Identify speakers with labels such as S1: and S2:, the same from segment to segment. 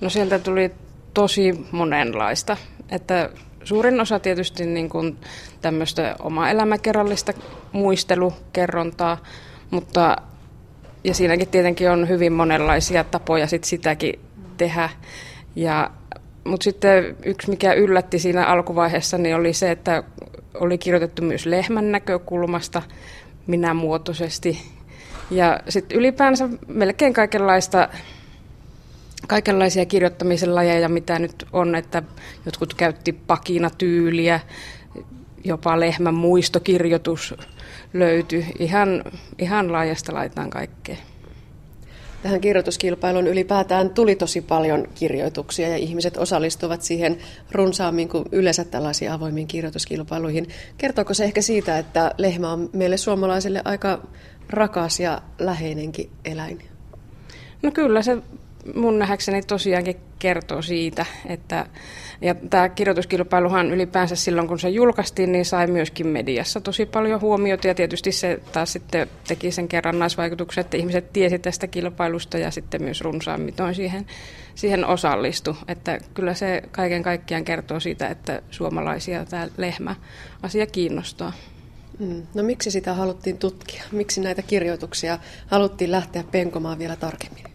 S1: No sieltä tuli tosi monenlaista. Että suurin osa tietysti niin kuin tämmöistä oma elämäkerrallista muistelukerrontaa, mutta ja siinäkin tietenkin on hyvin monenlaisia tapoja sit sitäkin tehdä. Ja, mutta sitten yksi, mikä yllätti siinä alkuvaiheessa, niin oli se, että oli kirjoitettu myös lehmän näkökulmasta minämuotoisesti. Ja sitten ylipäänsä melkein kaikenlaista kaikenlaisia kirjoittamisen lajeja, mitä nyt on, että jotkut käytti pakina tyyliä, jopa lehmän muistokirjoitus löytyi. Ihan, ihan laajasta laitaan kaikkea.
S2: Tähän kirjoituskilpailuun ylipäätään tuli tosi paljon kirjoituksia ja ihmiset osallistuvat siihen runsaammin kuin yleensä tällaisiin avoimiin kirjoituskilpailuihin. Kertooko se ehkä siitä, että lehmä on meille suomalaisille aika rakas ja läheinenkin eläin?
S1: No kyllä se mun nähdäkseni tosiaankin kertoo siitä, että ja tämä kirjoituskilpailuhan ylipäänsä silloin, kun se julkaistiin, niin sai myöskin mediassa tosi paljon huomiota ja tietysti se taas sitten teki sen kerrannaisvaikutuksen, että ihmiset tiesi tästä kilpailusta ja sitten myös runsaammin siihen, siihen osallistu. Että kyllä se kaiken kaikkiaan kertoo siitä, että suomalaisia tämä lehmä asia kiinnostaa.
S2: Mm. No miksi sitä haluttiin tutkia? Miksi näitä kirjoituksia haluttiin lähteä penkomaan vielä tarkemmin?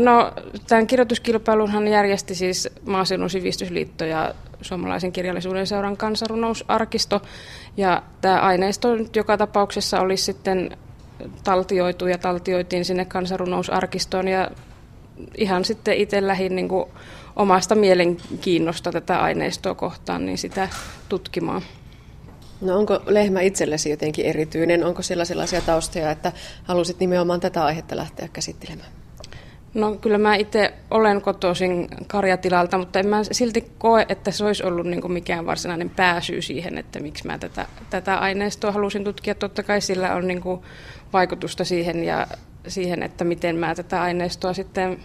S1: No, tämän kirjoituskilpailunhan järjesti siis Maaseudun sivistysliitto ja Suomalaisen kirjallisuuden seuran kansanrunousarkisto. Ja tämä aineisto nyt joka tapauksessa olisi sitten taltioitu ja taltioitiin sinne kansanrunousarkistoon ja ihan sitten itse lähdin niin omasta mielenkiinnosta tätä aineistoa kohtaan, niin sitä tutkimaan.
S2: No onko lehmä itsellesi jotenkin erityinen? Onko siellä sellaisia taustoja, että halusit nimenomaan tätä aihetta lähteä käsittelemään?
S1: No kyllä mä itse olen kotoisin karjatilalta, mutta en mä silti koe, että se olisi ollut niin mikään varsinainen pääsy siihen, että miksi mä tätä, tätä aineistoa halusin tutkia. Totta kai sillä on niin vaikutusta siihen ja siihen, että miten mä tätä aineistoa sitten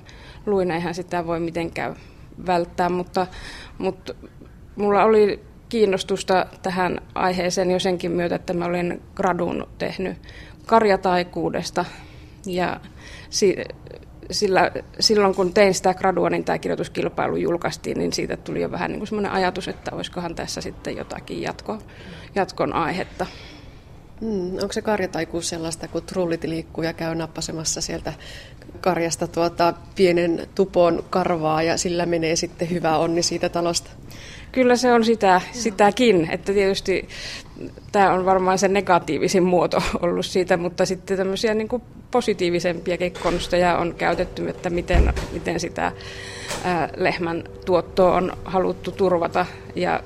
S1: luin. Eihän sitä voi mitenkään välttää, mutta, mutta mulla oli kiinnostusta tähän aiheeseen jo senkin myötä, että mä olin gradun tehnyt karjataikuudesta ja si- sillä, silloin kun tein sitä gradua, niin tämä kirjoituskilpailu julkaistiin, niin siitä tuli jo vähän niin kuin semmoinen ajatus, että olisikohan tässä sitten jotakin jatko, jatkon aihetta.
S2: Hmm, onko se karjataikuus sellaista, kun trullit liikkuu ja käy nappasemassa sieltä karjasta tuota pienen tupon karvaa ja sillä menee sitten hyvä onni siitä talosta?
S1: Kyllä se on sitä, sitäkin, että tietysti tämä on varmaan se negatiivisin muoto ollut siitä, mutta sitten tämmöisiä niin kuin positiivisempiakin konsteja on käytetty, että miten, miten sitä ää, lehmän tuottoa on haluttu turvata ja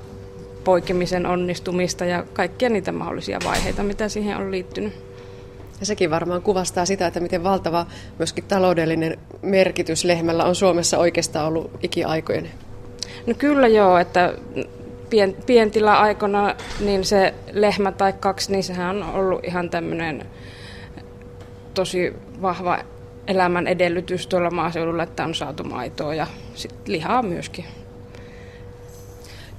S1: poikimisen onnistumista ja kaikkia niitä mahdollisia vaiheita, mitä siihen on liittynyt.
S2: Ja sekin varmaan kuvastaa sitä, että miten valtava myöskin taloudellinen merkitys lehmällä on Suomessa oikeastaan ollut ikiaikojen.
S1: No kyllä joo, että pien, pientila-aikana niin se lehmä tai kaksi, niin sehän on ollut ihan tämmöinen tosi vahva elämän edellytys tuolla maaseudulla, että on saatu maitoa ja sit lihaa myöskin.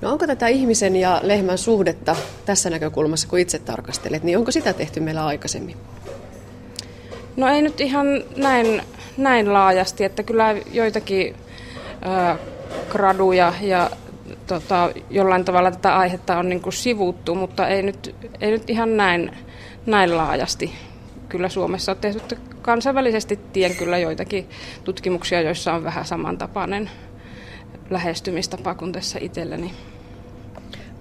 S2: No onko tätä ihmisen ja lehmän suhdetta tässä näkökulmassa, kun itse tarkastelet, niin onko sitä tehty meillä aikaisemmin?
S1: No ei nyt ihan näin, näin laajasti, että kyllä joitakin graduja ja tota, jollain tavalla tätä aihetta on niin kuin sivuttu, mutta ei nyt, ei nyt ihan näin, näin laajasti. Kyllä Suomessa on tehty kansainvälisesti tien kyllä joitakin tutkimuksia, joissa on vähän samantapainen lähestymistapa kuin tässä itselläni.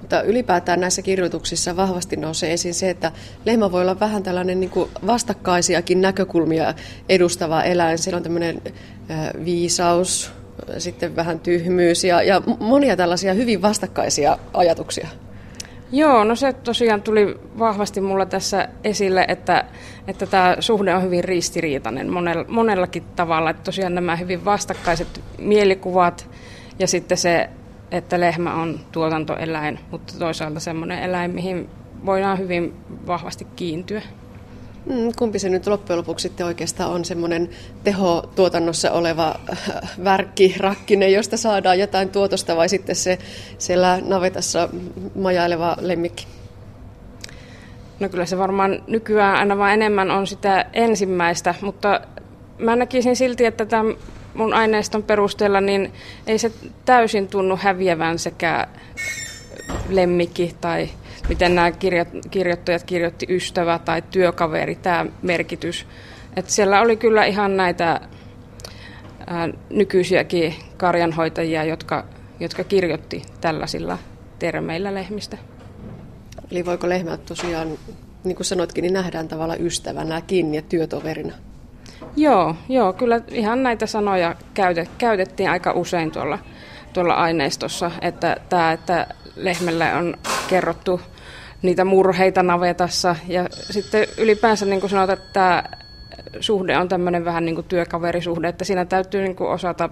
S2: Mutta ylipäätään näissä kirjoituksissa vahvasti nousee esiin se, että lehmä voi olla vähän tällainen niin vastakkaisiakin näkökulmia edustava eläin. Siellä on tämmöinen viisaus, sitten vähän tyhmyys ja, ja monia tällaisia hyvin vastakkaisia ajatuksia.
S1: Joo, no se tosiaan tuli vahvasti mulla tässä esille, että, että tämä suhde on hyvin ristiriitainen monella, monellakin tavalla. Että tosiaan nämä hyvin vastakkaiset mielikuvat ja sitten se, että lehmä on tuotantoeläin, mutta toisaalta semmoinen eläin, mihin voidaan hyvin vahvasti kiintyä.
S2: Mm, kumpi se nyt loppujen lopuksi sitten oikeastaan on semmoinen tehotuotannossa oleva äh, värkki, rakkinen, josta saadaan jotain tuotosta vai sitten se siellä navetassa majaileva lemmikki?
S1: No kyllä se varmaan nykyään aina vaan enemmän on sitä ensimmäistä, mutta mä näkisin silti, että tämä mun aineiston perusteella, niin ei se täysin tunnu häviävän sekä lemmikki tai miten nämä kirjoittajat kirjoitti ystävä tai työkaveri, tämä merkitys. Että siellä oli kyllä ihan näitä ää, nykyisiäkin karjanhoitajia, jotka, jotka kirjoitti tällaisilla termeillä lehmistä.
S2: Eli voiko lehmät tosiaan, niin kuin sanoitkin, niin nähdään tavalla ystävänäkin ja työtoverina?
S1: Joo, joo, kyllä ihan näitä sanoja käytettiin aika usein tuolla, tuolla aineistossa, että tämä, että lehmälle on kerrottu niitä murheita navetassa ja sitten ylipäänsä niin kuin sanotaan, että tämä suhde on tämmöinen vähän niin kuin työkaverisuhde, että siinä täytyy niin kuin osata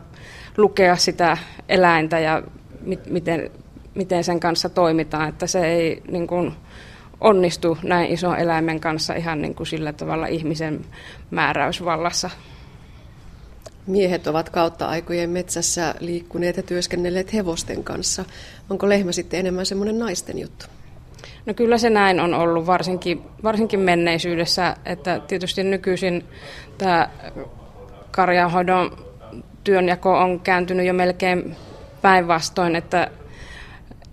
S1: lukea sitä eläintä ja mit, miten, miten sen kanssa toimitaan, että se ei niin kuin onnistu näin ison eläimen kanssa ihan niin kuin sillä tavalla ihmisen määräysvallassa.
S2: Miehet ovat kautta aikojen metsässä liikkuneet ja työskennelleet hevosten kanssa. Onko lehmä sitten enemmän semmoinen naisten juttu?
S1: No kyllä se näin on ollut, varsinkin, varsinkin menneisyydessä, että tietysti nykyisin tämä karjanhoidon työnjako on kääntynyt jo melkein päinvastoin, että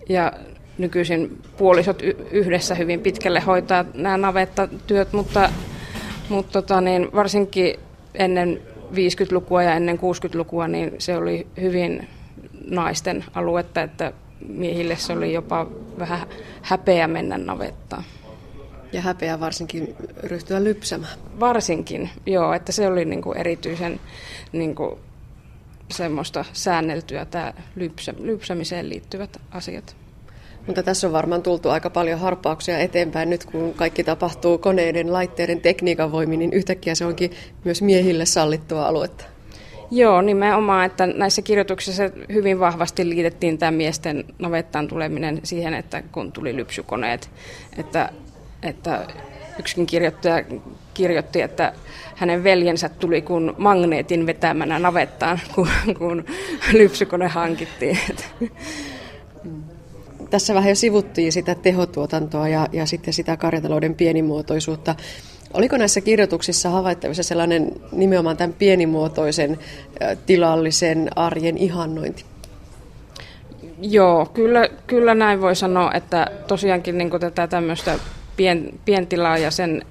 S1: ja nykyisin puolisot yhdessä hyvin pitkälle hoitaa nämä navettatyöt, mutta, mutta tota niin, varsinkin ennen 50-lukua ja ennen 60-lukua niin se oli hyvin naisten aluetta, että miehille se oli jopa vähän häpeä mennä navettaan.
S2: Ja häpeä varsinkin ryhtyä lypsämään.
S1: Varsinkin, joo, että se oli niinku erityisen niinku semmoista säänneltyä tämä lypsä, lypsämiseen liittyvät asiat.
S2: Mutta tässä on varmaan tultu aika paljon harppauksia eteenpäin nyt, kun kaikki tapahtuu koneiden, laitteiden, tekniikan voimin, niin yhtäkkiä se onkin myös miehille sallittua aluetta.
S1: Joo, nimenomaan, että näissä kirjoituksissa hyvin vahvasti liitettiin tämä miesten navettaan tuleminen siihen, että kun tuli lypsykoneet, että, että yksikin kirjoittaja kirjoitti, että hänen veljensä tuli kun magneetin vetämänä navettaan, kun, kun lypsykone hankittiin.
S2: Tässä vähän jo sivuttiin sitä tehotuotantoa ja, ja sitten sitä karjatalouden pienimuotoisuutta. Oliko näissä kirjoituksissa havaittavissa sellainen nimenomaan tämän pienimuotoisen tilallisen arjen ihannointi?
S1: Joo, kyllä, kyllä näin voi sanoa, että tosiaankin niin tätä tämmöistä pien, pientilaa ja sen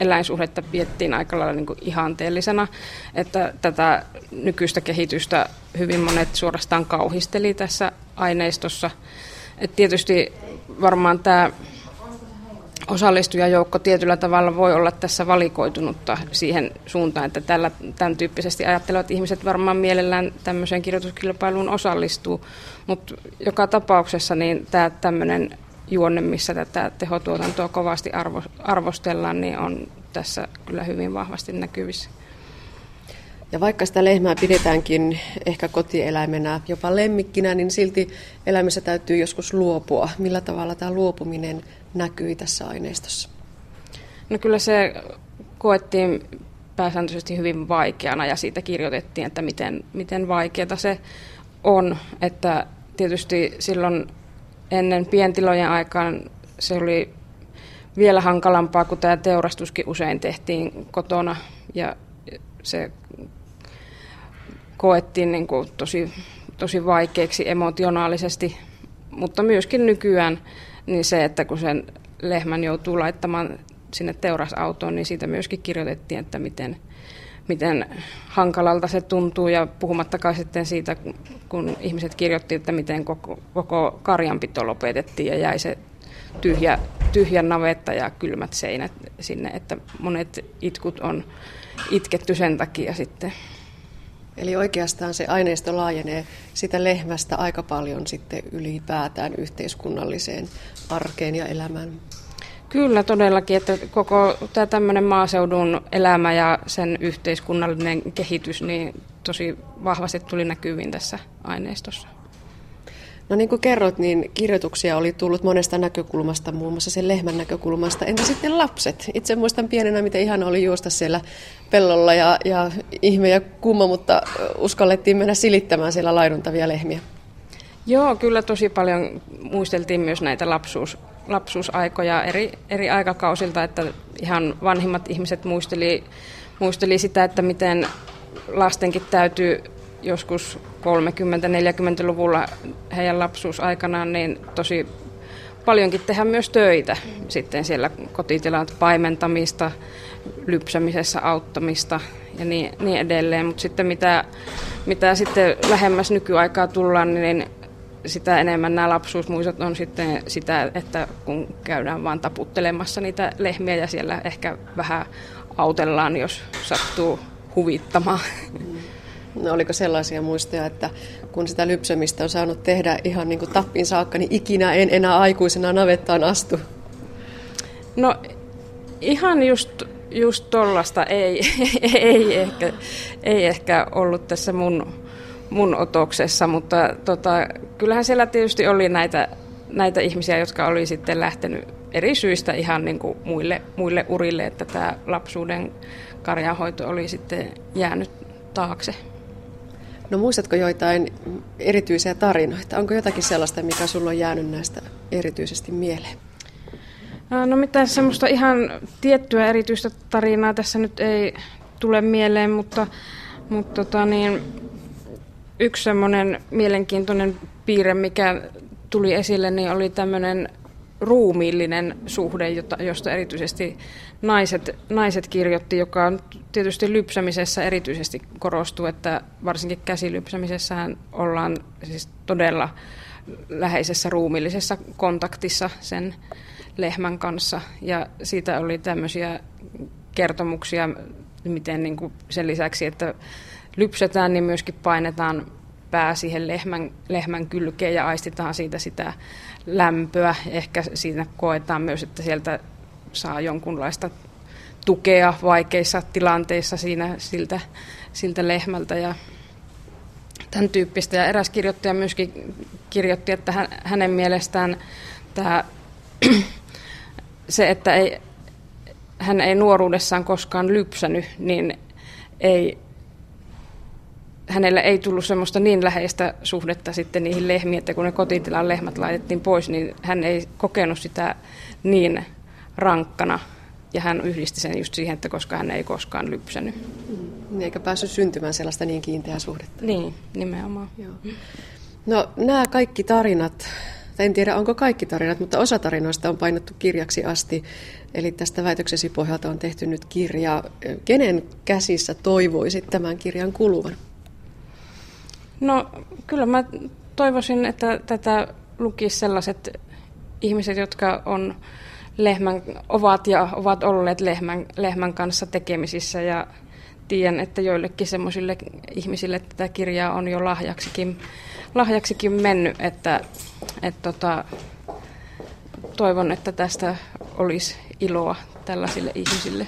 S1: eläinsuhdetta piettiin aika lailla niin ihanteellisena, että tätä nykyistä kehitystä hyvin monet suorastaan kauhisteli tässä aineistossa. Et tietysti varmaan tämä osallistujajoukko tietyllä tavalla voi olla tässä valikoitunutta siihen suuntaan, että tällä, tämän tyyppisesti ajattelevat ihmiset varmaan mielellään tämmöiseen kirjoituskilpailuun osallistuu, mutta joka tapauksessa niin tämä tämmöinen juonne, missä tätä tehotuotantoa kovasti arvo, arvostellaan, niin on tässä kyllä hyvin vahvasti näkyvissä.
S2: Ja vaikka sitä lehmää pidetäänkin ehkä kotieläimenä, jopa lemmikkinä, niin silti eläimessä täytyy joskus luopua. Millä tavalla tämä luopuminen näkyi tässä aineistossa?
S1: No kyllä se koettiin pääsääntöisesti hyvin vaikeana ja siitä kirjoitettiin, että miten, miten vaikeaa se on. Että tietysti silloin ennen pientilojen aikaan se oli vielä hankalampaa, kun tämä teurastuskin usein tehtiin kotona ja se koettiin niin kuin tosi, tosi vaikeaksi emotionaalisesti, mutta myöskin nykyään niin se, että kun sen lehmän joutuu laittamaan sinne teurasautoon, niin siitä myöskin kirjoitettiin, että miten, miten hankalalta se tuntuu ja puhumattakaan sitten siitä, kun ihmiset kirjoitti, että miten koko, koko karjanpito lopetettiin ja jäi se tyhjä, tyhjä navetta ja kylmät seinät sinne, että monet itkut on itketty sen takia sitten.
S2: Eli oikeastaan se aineisto laajenee sitä lehmästä aika paljon sitten ylipäätään yhteiskunnalliseen arkeen ja elämään.
S1: Kyllä todellakin, että koko tämä tämmöinen maaseudun elämä ja sen yhteiskunnallinen kehitys niin tosi vahvasti tuli näkyviin tässä aineistossa.
S2: No niin kuin kerrot, niin kirjoituksia oli tullut monesta näkökulmasta, muun muassa sen lehmän näkökulmasta. Entä sitten lapset? Itse muistan pienenä, miten ihan oli juosta siellä pellolla ja, ja ihme ja kumma, mutta uskallettiin mennä silittämään siellä laiduntavia lehmiä.
S1: Joo, kyllä tosi paljon muisteltiin myös näitä lapsuus, lapsuusaikoja eri, eri aikakausilta, että ihan vanhimmat ihmiset muisteli, muisteli sitä, että miten lastenkin täytyy joskus 30-40-luvulla heidän lapsuusaikanaan niin tosi paljonkin tehdä myös töitä sitten siellä kotitilat paimentamista, lypsämisessä auttamista ja niin, niin edelleen. Mutta sitten mitä, mitä sitten lähemmäs nykyaikaa tullaan, niin sitä enemmän nämä lapsuusmuistot on sitten sitä, että kun käydään vaan taputtelemassa niitä lehmiä ja siellä ehkä vähän autellaan, jos sattuu huvittamaan.
S2: No, oliko sellaisia muistoja, että kun sitä lypsämistä on saanut tehdä ihan niin kuin tappin saakka, niin ikinä en enää aikuisena navettaan astu?
S1: No ihan just, just tollasta ei, ei, ehkä, ei ehkä ollut tässä mun, mun otoksessa, mutta tota, kyllähän siellä tietysti oli näitä, näitä ihmisiä, jotka oli sitten lähtenyt eri syistä ihan niin kuin muille, muille urille, että tämä lapsuuden karjanhoito oli sitten jäänyt taakse.
S2: No muistatko joitain erityisiä tarinoita? Onko jotakin sellaista, mikä sulla on jäänyt näistä erityisesti mieleen?
S1: No mitään semmoista ihan tiettyä erityistä tarinaa tässä nyt ei tule mieleen, mutta, mutta tota niin, yksi semmoinen mielenkiintoinen piirre, mikä tuli esille, niin oli tämmöinen ruumiillinen suhde, jota, josta erityisesti naiset, naiset kirjoitti, joka on tietysti lypsämisessä erityisesti korostuu, että varsinkin käsilypsämisessä ollaan siis todella läheisessä ruumillisessa kontaktissa sen lehmän kanssa. Ja siitä oli tämmöisiä kertomuksia, miten niin kuin sen lisäksi, että lypsetään, niin myöskin painetaan pää siihen lehmän, lehmän kylkeen ja aistitaan siitä sitä lämpöä. Ehkä siinä koetaan myös, että sieltä saa jonkunlaista tukea vaikeissa tilanteissa siinä siltä, siltä lehmältä ja tämän tyyppistä. Ja eräs kirjoittaja myöskin kirjoitti, että hän, hänen mielestään tämä, se, että ei, hän ei nuoruudessaan koskaan lypsänyt, niin ei hänellä ei tullut semmoista niin läheistä suhdetta sitten niihin lehmiin, että kun ne kotitilan lehmät laitettiin pois, niin hän ei kokenut sitä niin rankkana. Ja hän yhdisti sen just siihen, että koska hän ei koskaan lypsänyt.
S2: Mm. Eikä päässyt syntymään sellaista niin kiinteää suhdetta.
S1: Niin, nimenomaan. Joo.
S2: No nämä kaikki tarinat, en tiedä onko kaikki tarinat, mutta osa tarinoista on painettu kirjaksi asti. Eli tästä väitöksesi pohjalta on tehty nyt kirja. Kenen käsissä toivoisit tämän kirjan kuluvan?
S1: No kyllä mä toivoisin, että tätä lukisi sellaiset ihmiset, jotka on lehmän, ovat ja ovat olleet lehmän, lehmän kanssa tekemisissä ja tiedän, että joillekin semmoisille ihmisille tätä kirjaa on jo lahjaksikin, lahjaksikin mennyt, että, että tota, toivon, että tästä olisi iloa tällaisille ihmisille.